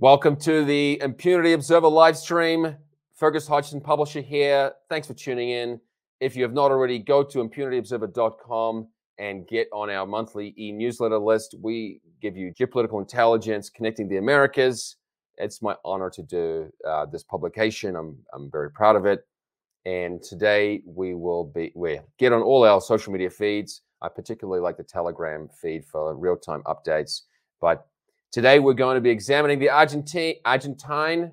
Welcome to the Impunity Observer live stream. Fergus Hodgson, publisher here. Thanks for tuning in. If you have not already, go to impunityobserver.com and get on our monthly e newsletter list. We give you geopolitical intelligence connecting the Americas. It's my honor to do uh, this publication. I'm, I'm very proud of it. And today we will be we get on all our social media feeds. I particularly like the Telegram feed for real time updates. But Today, we're going to be examining the Argentine, Argentine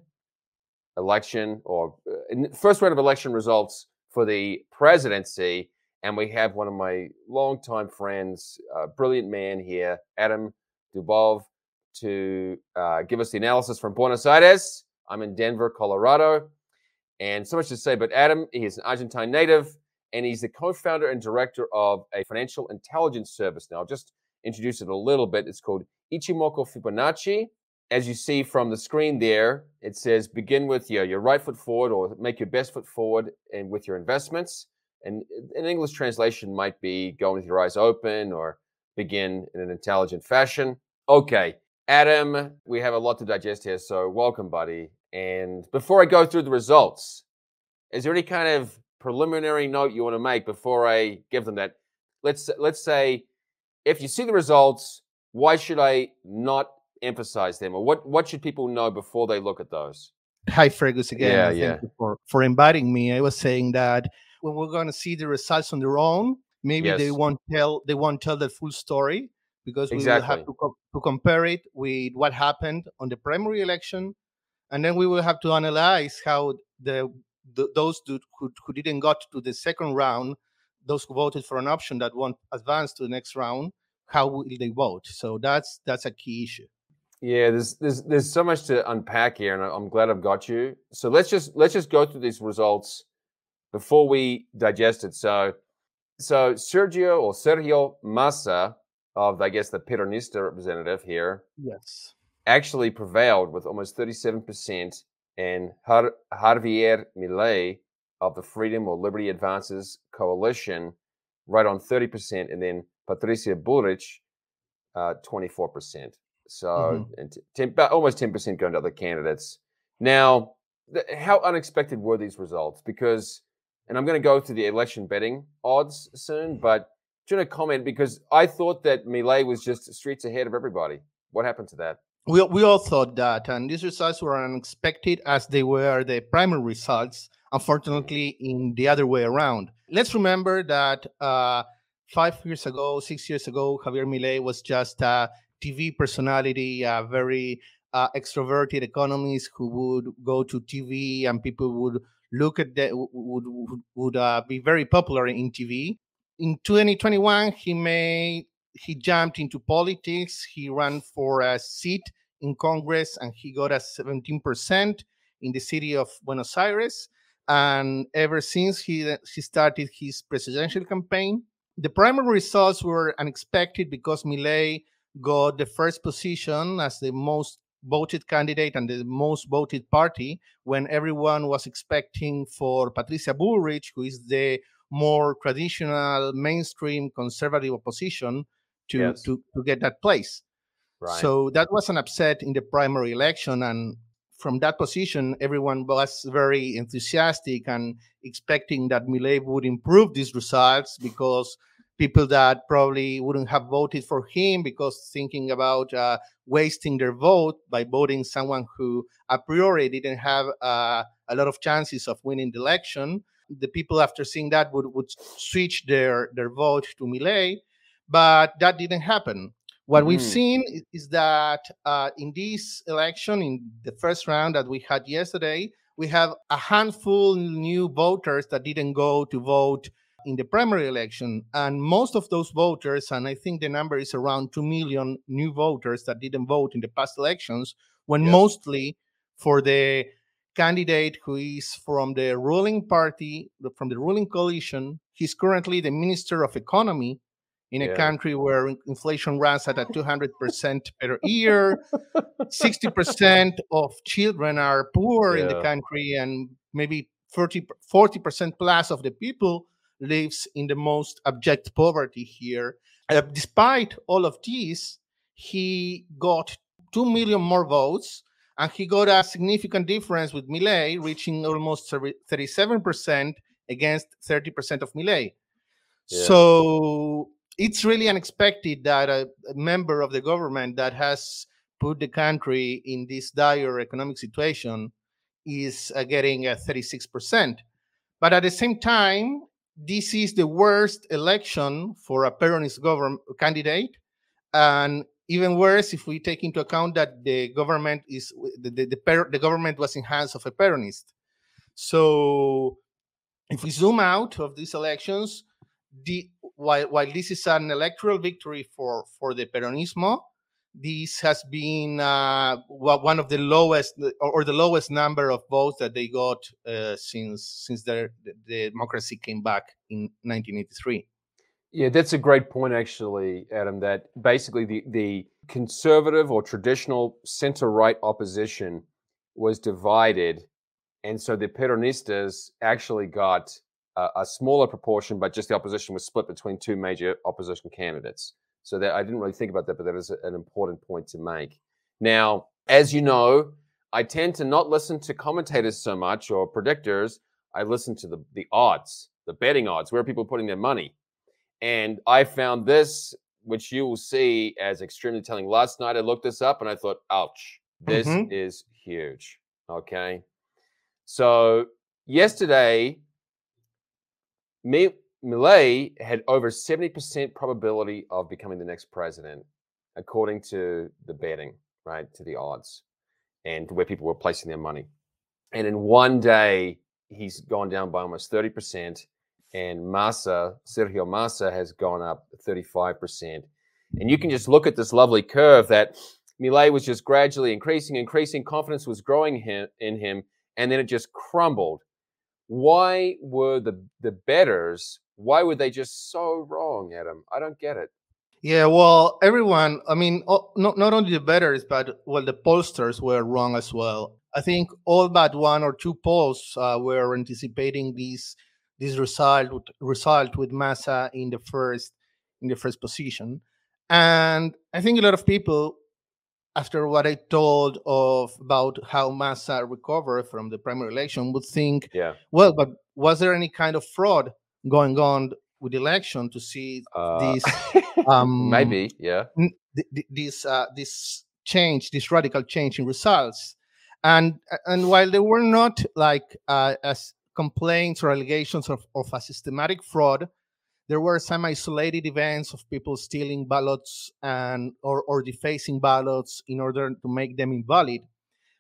election or uh, first round of election results for the presidency. And we have one of my longtime friends, a brilliant man here, Adam Dubove, to uh, give us the analysis from Buenos Aires. I'm in Denver, Colorado. And so much to say, but Adam, he is an Argentine native and he's the co founder and director of a financial intelligence service. Now, I'll just introduce it a little bit. It's called Ichimoku Fibonacci. As you see from the screen there, it says begin with your, your right foot forward or make your best foot forward and with your investments. And an English translation might be go with your eyes open or begin in an intelligent fashion. Okay, Adam, we have a lot to digest here, so welcome, buddy. And before I go through the results, is there any kind of preliminary note you want to make before I give them that? Let's let's say if you see the results, why should I not emphasize them, or what what should people know before they look at those? Hi, Fergus again. Yeah, Thank yeah. you for for inviting me. I was saying that when we're going to see the results on their own, maybe they won't tell they won't tell the full story because we will have to co- to compare it with what happened on the primary election, and then we will have to analyze how the, the those who who didn't got to the second round, those who voted for an option that won't advance to the next round, how will they vote? So that's that's a key issue. Yeah, there's there's there's so much to unpack here, and I'm glad I've got you. So let's just let's just go through these results before we digest it. So, so Sergio or Sergio Massa of I guess the Peronista representative here Yes. actually prevailed with almost 37%, and Har- Javier Milei of the Freedom or Liberty Advances Coalition right on 30%, and then Patricia Bullrich, uh, 24%. So Mhm. and t- 10, about almost 10% going to other candidates. Now, th- how unexpected were these results? Because, and I'm going to go through the election betting odds soon, but do you want to comment? Because I thought that Milei was just streets ahead of everybody. What happened to that? we, we all thought that, and these results were unexpected as they were the primary results, unfortunately, in the other way around. Let's remember that uh, five years ago, six years ago, Javier Milei was just a TV personality, a very uh, extroverted economist who would go to TV and people would look at that, would, would, would uh, be very popular in TV. In 2021, he made he jumped into politics. He ran for a seat in Congress and he got a 17% in the city of Buenos Aires. And ever since he, he started his presidential campaign, the primary results were unexpected because Milei got the first position as the most voted candidate and the most voted party when everyone was expecting for Patricia Bullrich, who is the more traditional mainstream conservative opposition to, Yes. to, to get that place. Right. So that was an upset in the primary election. And from that position, everyone was very enthusiastic and expecting that Milei would improve these results because people that probably wouldn't have voted for him because thinking about uh, wasting their vote by voting someone who a priori didn't have uh, a lot of chances of winning the election. The people after seeing that would, would switch their, their vote to Milei, but that didn't happen. What we've Mhm. seen is that uh, in this election, in the first round that we had yesterday, we have a handful new voters that didn't go to vote in the primary election. And most of those voters, and I think the number is around 2 million new voters that didn't vote in the past elections, went Yes. mostly for the candidate who is from the ruling party, from the ruling coalition. He's currently the Minister of Economy in a Yeah. country where inflation runs at a 200% per year. 60% of children are poor in the country, and maybe 30, 40% plus of the people lives in the most abject poverty here. Uh, despite all of this, he got 2 million more votes and he got a significant difference with Milei reaching almost 37% against 30% of Milei. Yeah. So it's really unexpected that a, a, member of the government that has put the country in this dire economic situation is uh, getting a 36%. But at the same time, this is the worst election for a Peronist government candidate. And even worse if we take into account that the government is the the, the, the government was in hands of a Peronist. So if we zoom out of these elections, the while while this is an electoral victory for for the Peronismo, this has been uh, one of the lowest or the lowest number of votes that they got uh, since since the democracy came back in 1983. Yeah, that's a great point, actually, Adam. That basically the the conservative or traditional center right opposition was divided, and so the Peronistas actually got a, a smaller proportion, but just the opposition was split between two major opposition candidates. So that I didn't really think about that, but that is an important point to make. Now, as you know, I tend to not listen to commentators so much or predictors. I listen to the the odds, the betting odds, where people are putting their money. And I found this, which you will see as extremely telling. Last night I looked this up and I thought, ouch, this mm-hmm. is huge. Okay. So yesterday, Milei had over 70% probability of becoming the next president, according to the betting, right? To the odds and where people were placing their money. And in one day, he's gone down by almost 30% and Massa, Sergio Massa, has gone up 35%. And you can just look at this lovely curve that Milei was just gradually increasing, increasing, confidence was growing in him, and then it just crumbled. Why were the the bettors? Why were they just so wrong, Adam? I don't get it. Yeah, well, everyone, I mean, not, not only the bettors, but well, the pollsters were wrong as well. I think all but one or two polls uh, were anticipating this this result result with Massa in the first in the first position. And I think a lot of people, after what I told of about how Massa recovered from the primary election, would think, yeah. well, but was there any kind of fraud going on with the election to see uh, this? Um, maybe, yeah. this uh, this change, this radical change in results, and and while there were not like uh, as complaints or allegations of, of a systematic fraud. There were some isolated events of people stealing ballots and or, or defacing ballots in order to make them invalid.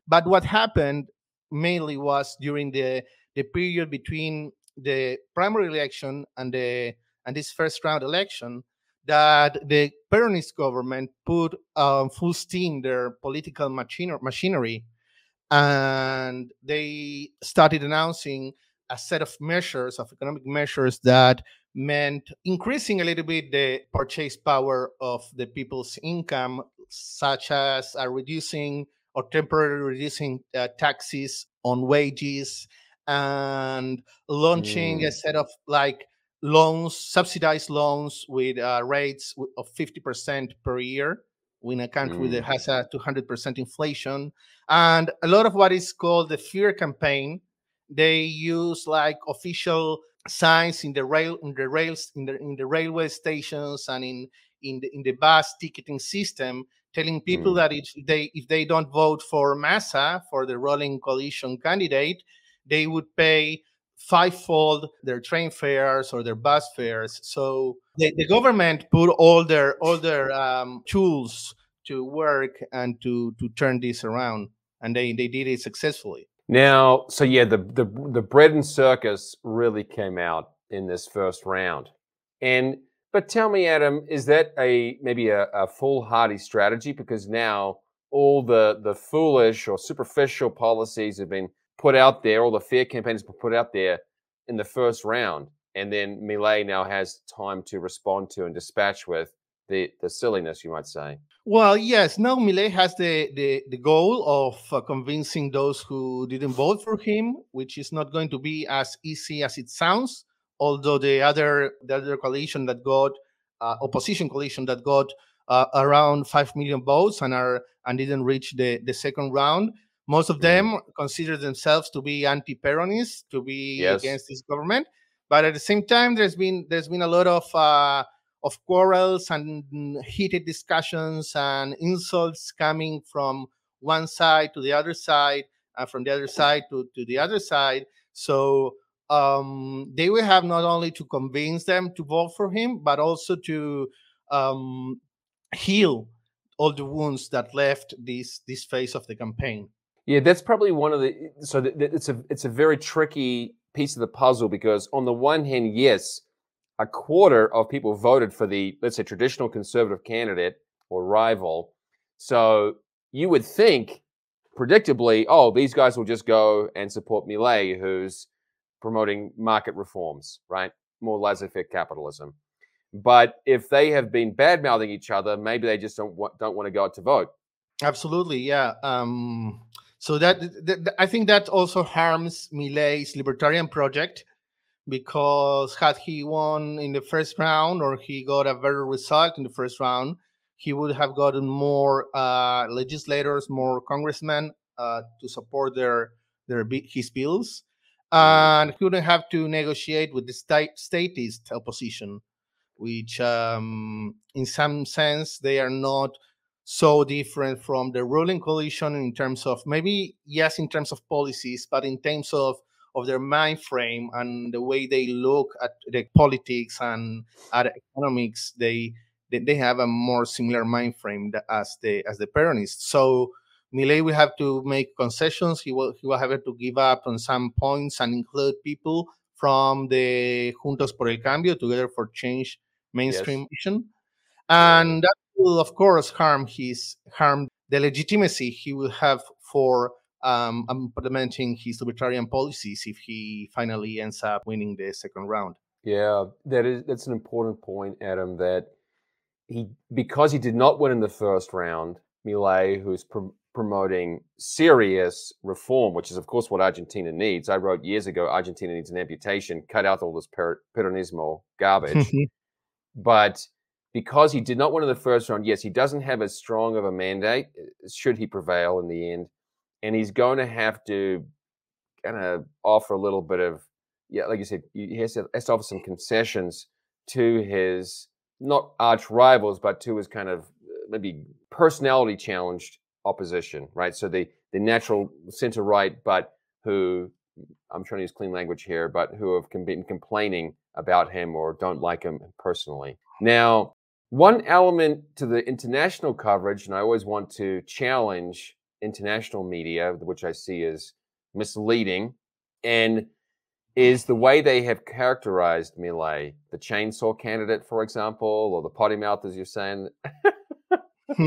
But what happened mainly was during the, the period between the primary election and the and this first round election that the Peronist government put um, full steam their political machinery and they started announcing a set of measures, of economic measures that meant increasing a little bit the purchase power of the people's income, such as uh, reducing or temporarily reducing uh, taxes on wages and launching mm. a set of like loans, subsidized loans with uh, rates of 50% per year in a country mm. that has a 200% inflation. And a lot of what is called the fear campaign they use like official signs in the rail in the rails in the in the railway stations and in in the in the bus ticketing system telling people mm. that if they if they don't vote for Massa for the ruling coalition candidate they would pay fivefold their train fares or their bus fares so the, the government put all their all their um, tools to work and to to turn this around and they they did it successfully now, so yeah, the the the bread and circus really came out in this first round, and but tell me, Adam, is that a maybe a, a foolhardy strategy? Because now all the the foolish or superficial policies have been put out there, all the fear campaigns put out there in the first round, and then Milei now has time to respond to and dispatch with the the silliness, you might say. Well, yes. Now Milei has the the, the goal of uh, convincing those who didn't vote for him, which is not going to be as easy as it sounds. Although the other the other coalition that got uh, opposition coalition that got uh, around five million votes and are and didn't reach the the second round, Most of them consider themselves to be anti-Peronists, to be Yes. against this government. But at the same time, there's been there's been a lot of uh, of quarrels and heated discussions and insults coming from one side to the other side, and from the other side to, to the other side. So um, they will have not only to convince them to vote for him, but also to um, heal all the wounds that left this this phase of the campaign. Yeah, that's probably one of the. So th- th- it's a it's a very tricky piece of the puzzle because on the one hand, yes, a quarter of people voted for the let's say traditional conservative candidate or rival. So you would think, predictably, oh, these guys will just go and support Milei, who's promoting market reforms, right? More laissez-faire capitalism. But if they have been bad mouthing each other, maybe they just don't want, don't want to go out to vote. Absolutely, yeah. Um, so that, th- th- I think that also harms Milei's libertarian project because had he won in the first round or he got a better result in the first round, he would have gotten more uh, legislators, more congressmen uh, to support their their his bills, and he wouldn't have to negotiate with the state statist opposition, which um, in some sense they are not so different from the ruling coalition in terms of maybe yes in terms of policies but in terms of of their mind frame and the way they look at the politics and at economics they they, they have a more similar mind frame as the as the Peronists. So Milei will have to make concessions. He will he will have to give up on some points and include people from the Juntos por el Cambio, Together for Change mainstream mission, and that will of course harm his harm the legitimacy he will have for um, implementing his libertarian policies if he finally ends up winning the second round. Yeah, that is that's an important point, Adam. That he because he did not win in the first round, Milei, who's pr- promoting serious reform, which is of course what Argentina needs. I wrote years ago, Argentina needs an amputation. Cut out all this per- peronismo garbage. but because he did not win in the first round, yes, he doesn't have as strong of a mandate. uh, Should he prevail in the end, and he's going to have to kind of offer a little bit of yeah, like you said, he has to, has to offer some concessions to his not arch rivals, but to his kind of maybe personality challenged opposition, right? So the the natural center right, but who I'm trying to use clean language here, but who have been complaining about him or don't like him personally. Now, one element to the international coverage, and I always want to challenge international media, which I see as misleading, and hmm. is the way they have characterized Milei, the chainsaw candidate, for example, or the potty mouth, as you're saying.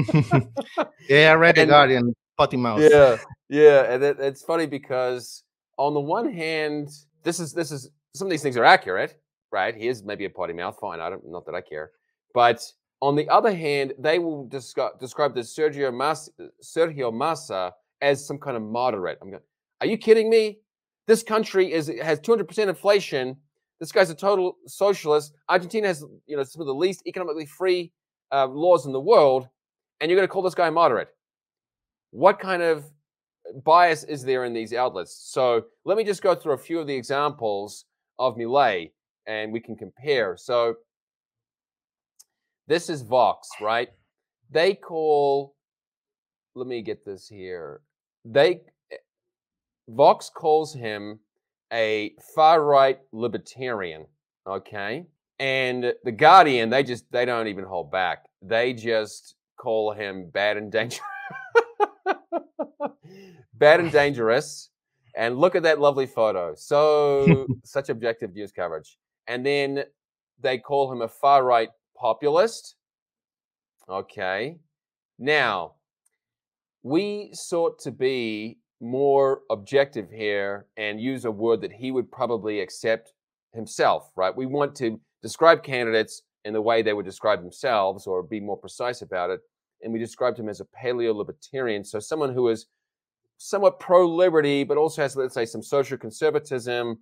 yeah, I read the Guardian potty mouth. Yeah, yeah, and it, it's funny because on the one hand, this is this is some of these things are accurate, right? He is maybe a potty mouth, fine. I don't, not that I care, but on the other hand, they will describe describe this Sergio Massa, Sergio Massa as some kind of moderate. I'm going, are you kidding me? This country is has 200 percent inflation. This guy's a total socialist. Argentina has you know some of the least economically free uh, laws in the world, and you're going to call this guy moderate? What kind of bias is there in these outlets? So let me just go through a few of the examples of Milei, and we can compare. So this is Vox, right? They call. Let me get this here. They eh, Vox calls him a far right libertarian. Okay. And the Guardian, they just they don't even hold back. They just call him bad and dangerous. bad and dangerous. And look at that lovely photo. So such objective news coverage. And then they call him a far right populist. Okay. Now, we sought to be more objective here and use a word that he would probably accept himself, right? We want to describe candidates in the way they would describe themselves or be more precise about it. And we described him as a paleo libertarian. So someone who is somewhat pro liberty, but also has, let's say, some social conservatism.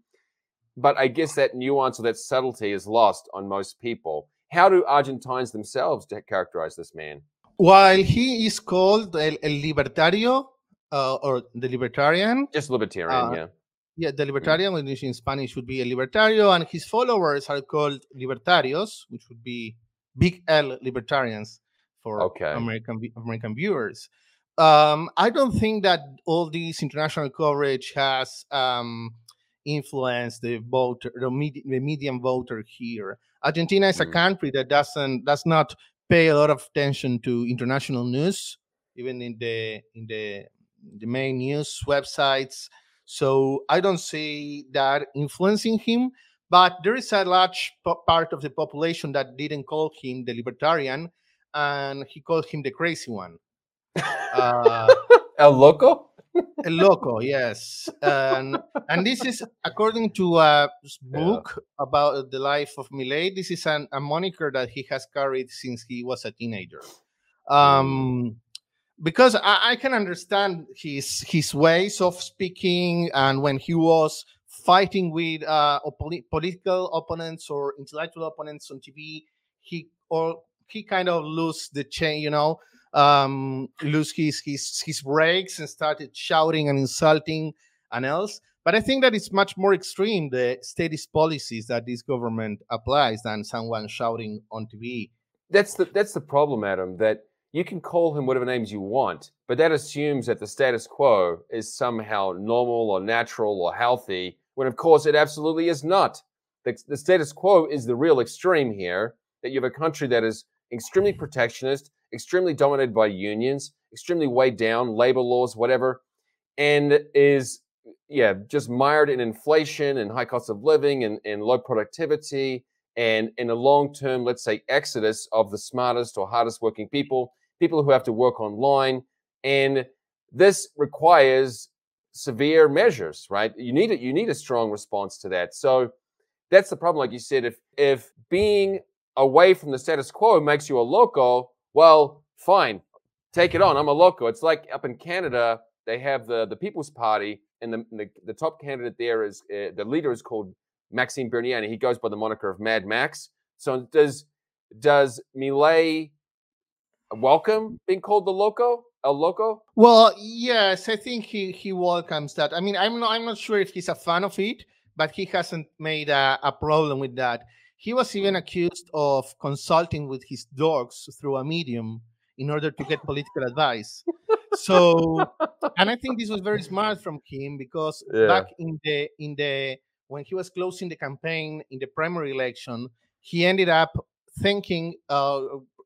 But I guess that nuance or that subtlety is lost on most people. How do Argentines themselves characterize this man? While he is called el, el libertario, uh, or the libertarian. Just libertarian, Uh, yeah. Yeah, the libertarian, which in Spanish would be a libertario, and his followers are called libertarios, which would be big L libertarians for Okay. American American viewers. Um, I don't think that all this international coverage has um, influenced the voter, the, med- the median voter here. Argentina is a Mm. country that doesn't does not pay a lot of attention to international news, even in the in the the main news websites. So I don't see that influencing him. But there is a large part of the population that didn't call him the libertarian, and he called him the crazy one. Uh, El Loco? El loco, yes, and and this is according to a s- Yeah. book about the life of Milei. This is an, a moniker that he has carried since he was a teenager. Um, because I, I can understand his his ways of speaking, and when he was fighting with uh, oppo- political opponents or intellectual opponents on TV, he or he kind of lose the chain, you know, um, lose his his his brakes and started shouting and insulting and else. But I think that it's much more extreme the statist policies that this government applies than someone shouting on TV. That's the that's the problem, Adam. That you can call him whatever names you want, but that assumes that the status quo is somehow normal or natural or healthy, when of course it absolutely is not. The, the status quo is the real extreme here. That you have a country that is extremely protectionist, extremely dominated by unions, extremely weighed down, labor laws, whatever, and is yeah just mired in inflation and high cost of living and, and low productivity and in a long term, let's say, exodus of the smartest or hardest working people, people who have to work online. And this requires severe measures, right? You need it, you need a strong response to that. So that's the problem, like you said, if if being away from the status quo makes you a loco, well, fine. Take it on. I'm a loco. It's like up in Canada, they have the the People's Party, and the the, the top candidate there is uh, the leader is called Maxime Bernier, and he goes by the moniker of Mad Max. So does does Milei welcome being called the loco, el loco? Well, yes, I think he he welcomes that. I mean, I'm not I'm not sure if he's a fan of it, but he hasn't made a, a problem with that. He was even accused of consulting with his dogs through a medium in order to get political advice. So, and I think this was very smart from him because Yeah. back in the in the when he was closing the campaign in the primary election, he ended up thanking, uh,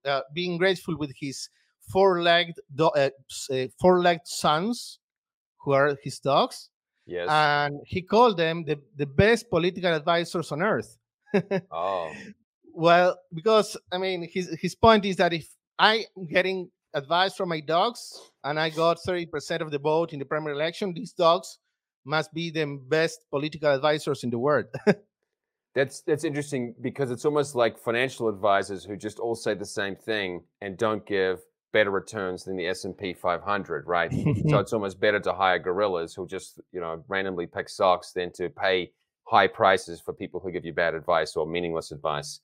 uh, being grateful with his four-legged do- uh, uh, four-legged sons, who are his dogs, Yes. and he called them the, the best political advisors on earth. oh, Well, because I mean, his his point is that if I'm getting advice from my dogs and I got 30% of the vote in the primary election, these dogs must be the best political advisors in the world. that's that's interesting because it's almost like financial advisors who just all say the same thing and don't give better returns than the S&P 500, right? so it's almost better to hire gorillas who just, you know, randomly pick stocks than to pay high prices for people who give you bad advice or meaningless advice.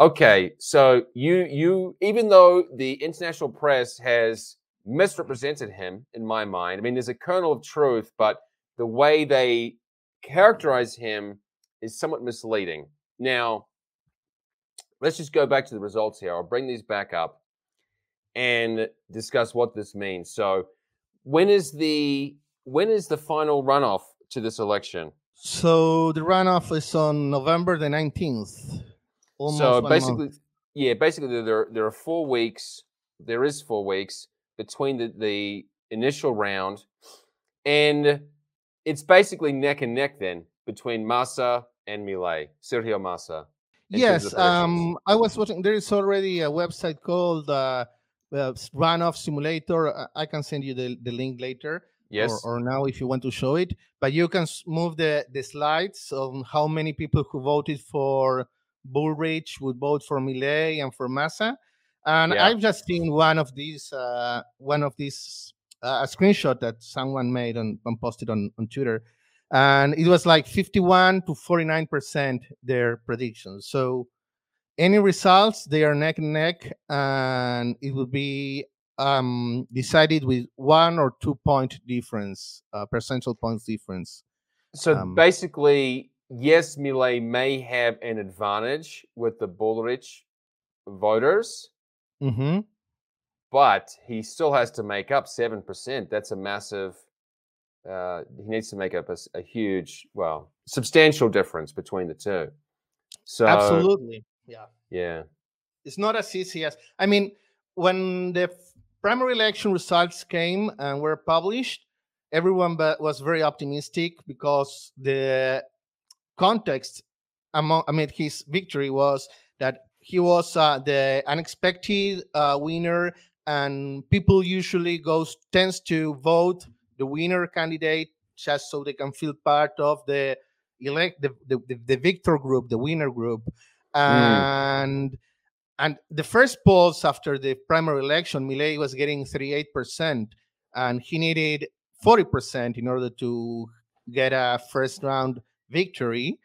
Okay, so you you even though the international press has misrepresented him in my mind, I mean there's a kernel of truth, but the way they characterize him is somewhat misleading. Now, let's just go back to the results here. I'll bring these back up and discuss what this means. So, when is the when is the final runoff to this election? So the runoff is on November the 19th. So one month. basically, yeah, basically there there are four weeks. There is four weeks between the the initial round, and it's basically neck and neck then between Massa and Milei, Sergio Massa. Yes, um, I was watching. There is already a website called uh, uh, Runoff Simulator. I- I can send you the, the link later, Yes. or, or now if you want to show it. But you can move the the slides on how many people who voted for Bullrich would vote for Milei and for Massa. And Yeah. I've just seen one of these uh, one of these uh, a screenshot that someone made and, and posted on on Twitter and it was like 51 to 49 percent their predictions so any results they are neck and neck and it would be um, decided with one or two point difference, uh, percentage points difference. So Um, basically, yes, Milei may have an advantage with the Bullrich voters, hmm but he still has to make up 7%. That's a massive, uh, he needs to make up a, a huge, well, substantial difference between the two. So, Absolutely. Yeah. yeah. It's not as easy as, I mean, when the primary election results came and were published, everyone was very optimistic because the context among amid his victory was that he was uh, the unexpected uh, winner and people usually goes tends to vote the winner candidate just so they can feel part of the elect the, the, the, the victor group the winner group. And and the first polls after the primary election Milei was getting 38% and he needed 40% in order to get a first round victory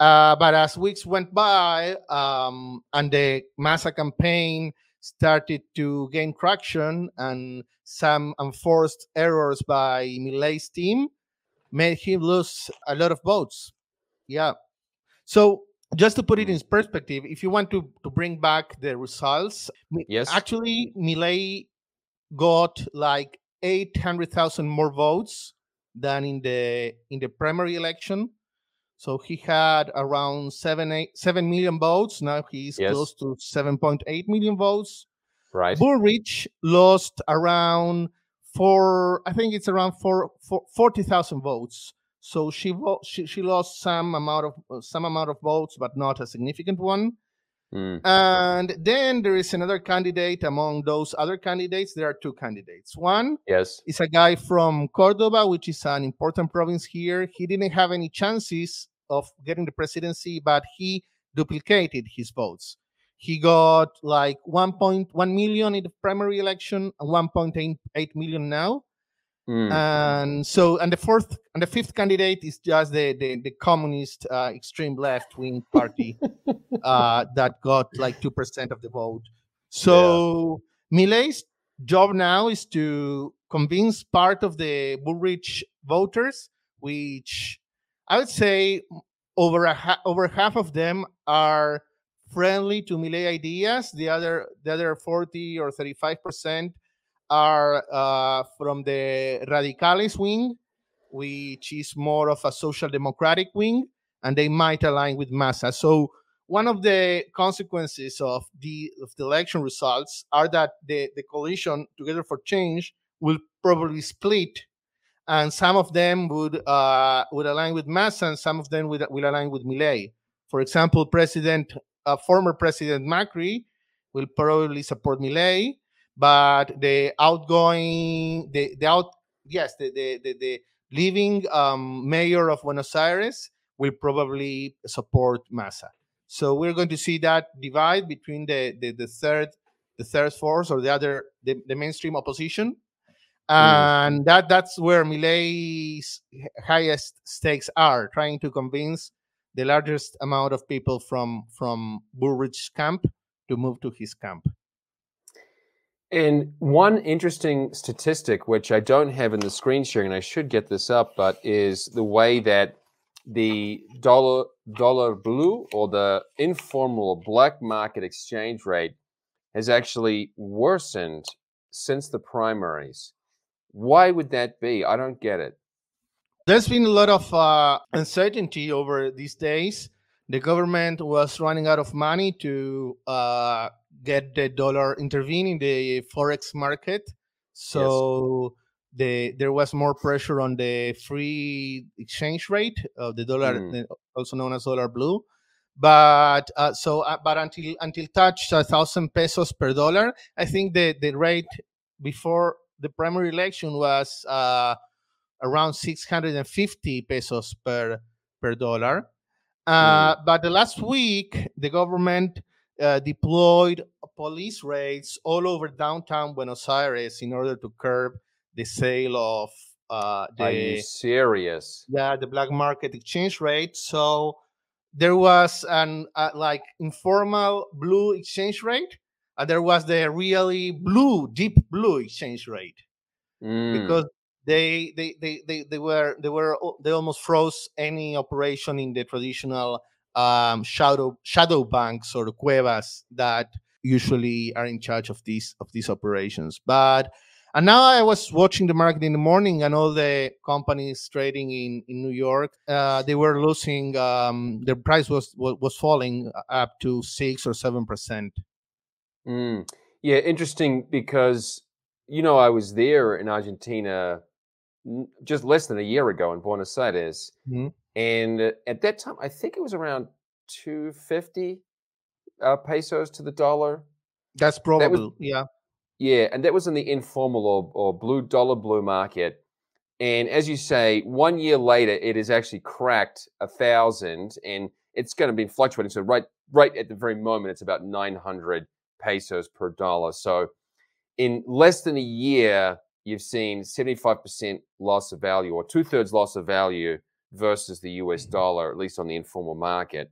uh, but as weeks went by um, and the Massa campaign started to gain traction and some enforced errors by Milei's team made him lose a lot of votes. Yeah. So just to put it hmm. in perspective, if you want to, to bring back the results, Yes. actually Milei got like 800,000 more votes than in the in the primary election. So he had around seven eight seven million votes. Now he's Yes. close to 7.8 million votes. Right. Bullrich lost around four, I think it's around four, four, 40,000 votes. So she, vo- she she lost some amount of uh, some amount of votes, but not a significant one. Mm. And then there is another candidate among those other candidates. There are two candidates. One Yes. is a guy from Cordoba, which is an important province here. He didn't have any chances of getting the presidency, but he duplicated his votes. He got like 1.1 million in the primary election and 1.8 million now. Mm. And so, and the fourth and the fifth candidate is just the the, the communist uh, extreme left wing party uh, that got like two percent of the vote. So Milei's job now is to convince part of the Bullrich voters, which I would say over a ha- over half of them are friendly to Milei ideas. The other the other forty or thirty five percent are uh, from the radicales wing, which is more of a social democratic wing, and they might align with Massa. So one of the consequences of the of the election results are that the, the coalition Together for Change will probably split, and some of them would uh, would align with Massa, and some of them would, will align with Milei. For example, President uh, former President Macri will probably support Milei, but the outgoing the the out yes the the the, the living um, mayor of Buenos Aires will probably support Massa. So we're going to see that divide between the the, the third the third force or the other the, the mainstream opposition. And that that's where Milei's highest stakes are, trying to convince the largest amount of people from from Bullrich's camp to move to his camp. And one interesting statistic, which I don't have in the screen sharing, and I should get this up, but is the way that the dollar dollar blue or the informal black market exchange rate has actually worsened since the primaries. Why would that be? I don't get it. There's been a lot of uh, uncertainty over these days. The government was running out of money to uh, get the dollar intervene in the forex market, so the there was more pressure on the free exchange rate of the dollar, Mm. also known as dollar blue. But uh, so, uh, but until until touched a thousand pesos per dollar, I think the the rate before the primary election was uh, around 650 pesos per per dollar. Uh, But the last week, the government uh, deployed police raids all over downtown Buenos Aires in order to curb the sale of uh, Are you the serious? yeah the black market exchange rate. So there was an uh, like informal blue exchange rate, and there was the really blue, deep blue exchange rate Mm. because they they, they they they were they were they almost froze any operation in the traditional um, shadow shadow banks or cuevas that usually are in charge of these of these operations. But and now I was watching the market in the morning, and all the companies trading in in New York, uh, they were losing. Um, their price was was, was falling up to six or seven percent. Mm. Yeah, interesting because you know I was there in Argentina just less than a year ago in Buenos Aires, Mhm. And uh, at that time I think it was around two fifty uh, pesos to the dollar. That's probable. yeah. Yeah, and that was in the informal or, or blue dollar blue market. And as you say, one year later, it has actually cracked a thousand, and it's going to be fluctuating. So right, right at the very moment, it's about nine hundred pesos per dollar. So in less than a year, you've seen seventy-five percent loss of value, or two-thirds loss of value versus the U.S. Mhm. dollar, at least on the informal market.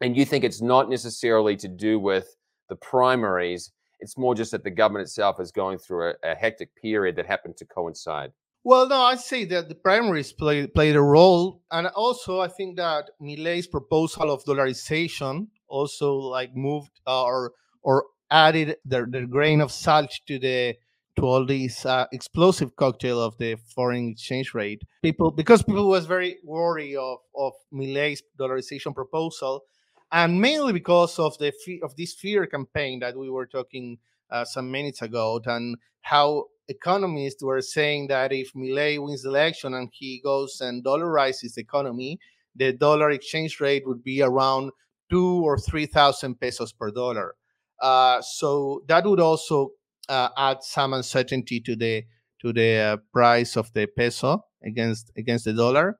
And you think it's not necessarily to do with the primaries; it's more just that the government itself is going through a, a hectic period that happened to coincide. Well, no, I say that the primaries play, played a role, and also I think that Milei's proposal of dollarization also like moved uh, or or added their, their grain of salt to the to all these uh, explosive cocktail of the foreign exchange rate. People because people was very worried of of Milei's dollarization proposal, and mainly because of the of this fear campaign that we were talking uh, some minutes ago, and how economists were saying that if Milei wins the election and he goes and dollarizes the economy, the dollar exchange rate would be around two or three thousand pesos per dollar. Uh, so that would also uh, add some uncertainty to the to the uh, price of the peso against against the dollar.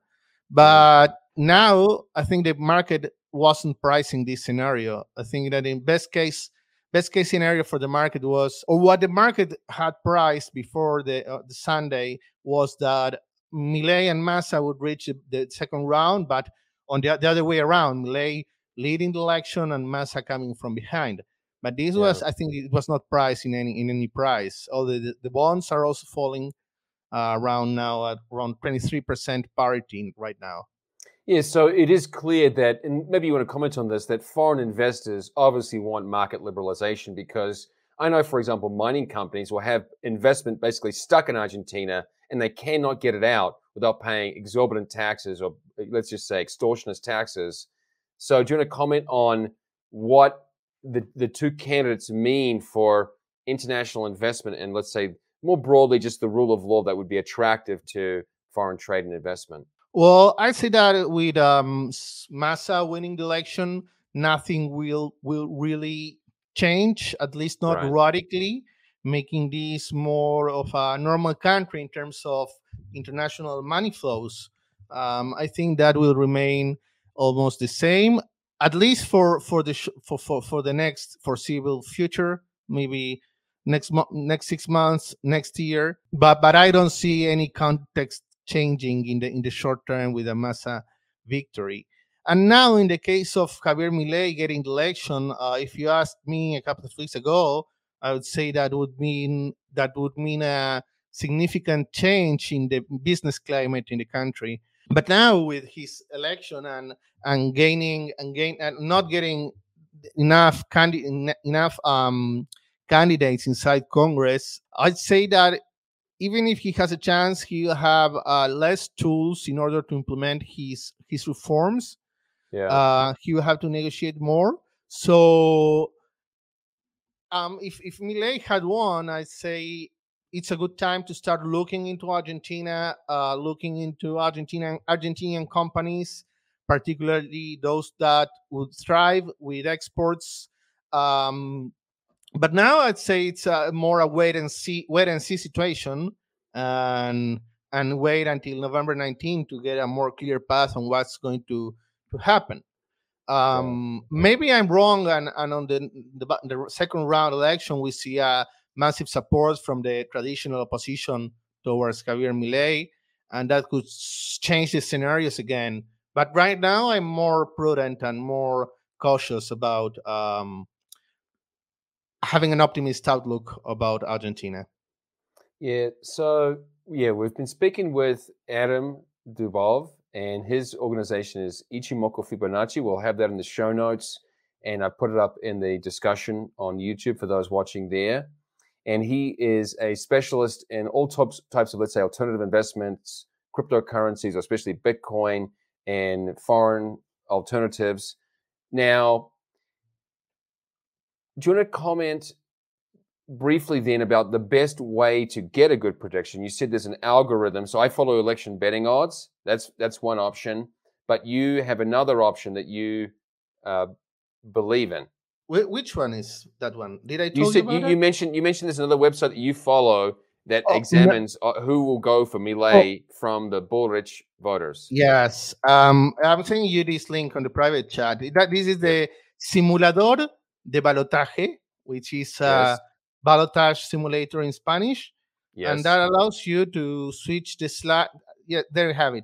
But now I think the market wasn't pricing this scenario. I think that in best case best case scenario for the market was, or what the market had priced before the, uh, the Sunday was that Milei and Massa would reach the, second round, but on the, the other way around, Milei leading the election and Massa coming from behind. But this Yeah. was, I think, it was not priced in any in any price. Although the, the bonds are also falling uh, around now at around twenty three percent parity right now. Yeah, so it is clear that, and maybe you want to comment on this, that foreign investors obviously want market liberalization because I know, for example, mining companies will have investment basically stuck in Argentina and they cannot get it out without paying exorbitant taxes or let's just say extortionist taxes. So, do you want to comment on what the, the two candidates mean for international investment and let's say more broadly just the rule of law that would be attractive to foreign trade and investment? Well, I say that with um, Massa winning the election, nothing will will really change, at least not Right. radically, making this more of a normal country in terms of international money flows. Um, I think that will remain almost the same, at least for for the sh- for, for for the next foreseeable future, maybe next next six months, next year. But but I don't see any context changing in the in the short term with a Massa victory. And now, in the case of Javier Milei getting the election, uh, if you asked me a couple of weeks ago, I would say that would mean that would mean a significant change in the business climate in the country. But now, with his election and and gaining and gain and not getting enough candi- enough um, candidates inside Congress, I'd say that even if he has a chance, he'll have uh, less tools in order to implement his his reforms. Yeah. Uh, he will have to negotiate more. So, um, if if Milei had won, I'd say it's a good time to start looking into Argentina, uh, looking into Argentinian Argentinian companies, particularly those that would thrive with exports. Um, but now I'd say it's a more a wait and see wait and see situation and and wait until November 19 to get a more clear path on what's going to to happen. Um, maybe I'm wrong, and, and on the, the the second round election we see a massive support from the traditional opposition towards Javier Milei, and that could change the scenarios again. But right now I'm more prudent and more cautious about um, having an optimist outlook about Argentina. Yeah. So yeah, we've been speaking with Adam Dubove, and his organization is Ichimoku Fibonacci. We'll have that in the show notes, and I put it up in the discussion on YouTube for those watching there. And he is a specialist in all types types of let's say alternative investments, cryptocurrencies, especially Bitcoin and foreign alternatives. Now, do you want to comment briefly then about the best way to get a good prediction? You said there's an algorithm. So I follow election betting odds. That's that's one option. But you have another option that you uh, believe in. Which one is that one? Did I you said you, you, you, mentioned you mentioned there's another website that you follow that oh, examines no. Uh, who will go for Milei oh. from the Bullrich voters. Yes, um, I'm sending you this link on the private chat. That this is the Simulador de Balotaje, which is a yes. ballotage simulator in Spanish. Yes. And that allows you to switch the slide. Yeah, there you have it.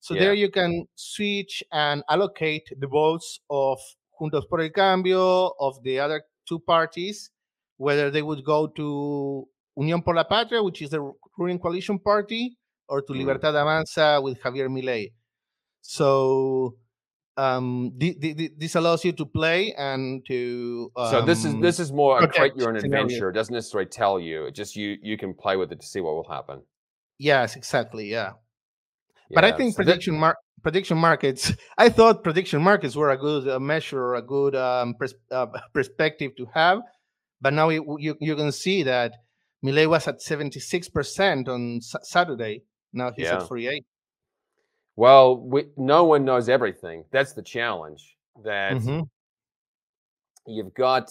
So yeah. there you can switch and allocate the votes of Juntos por el Cambio, of the other two parties, whether they would go to Unión por la Patria, which is the ruling coalition party, or to mm. Libertad Avanza with Javier Milei. So um, this allows you to play and to. Um, so this is this is more a create your own adventure. It doesn't necessarily tell you. It just you you can play with it to see what will happen. Yes, exactly. Yeah. yeah but I think so prediction mar- prediction markets. I thought prediction markets were a good uh, measure, a good um, pers- uh, perspective to have. But now you, you you can see that Milei was at seventy six percent on S- Saturday. Now he's yeah. at forty eight. Well, we, no one knows everything. That's the challenge. That mm-hmm. you've got.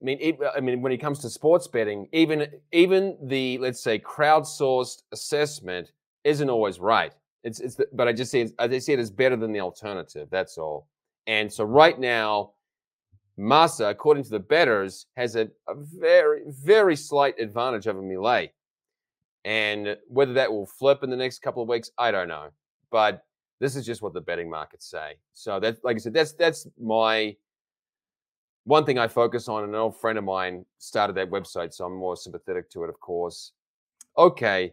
I mean, it, I mean, when it comes to sports betting, even even the let's say crowdsourced assessment isn't always right. It's it's, the, but I just say I just say it is better than the alternative. That's all. And so right now, Massa, according to the bettors, has a, a very very slight advantage over Milei. And whether that will flip in the next couple of weeks, I don't know but this is just what the betting markets say. So that's like I said, that's that's my one thing I focus on. An old friend of mine started that website, so I'm more sympathetic to it, of course. Okay,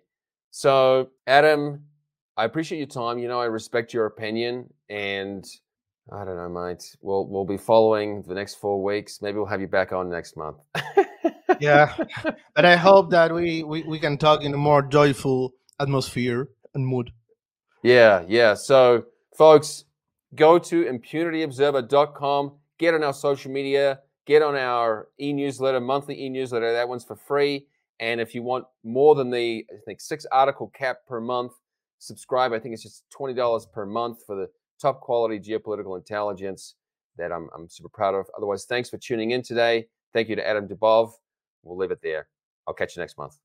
so Adam, I appreciate your time. You know, I respect your opinion, and I don't know, mate. We'll we'll be following the next four weeks. Maybe we'll have you back on next month. yeah, but I hope that we, we we can talk in a more joyful atmosphere and mood. Yeah, yeah. So, folks, go to impunityobserver.com, get on our social media, get on our e newsletter, monthly e newsletter. That one's for free. And if you want more than the, I think, six article cap per month, subscribe. I think it's just $20 per month for the top quality geopolitical intelligence that I'm, I'm super proud of. Otherwise, thanks for tuning in today. Thank you to Adam Dubove. We'll leave it there. I'll catch you next month.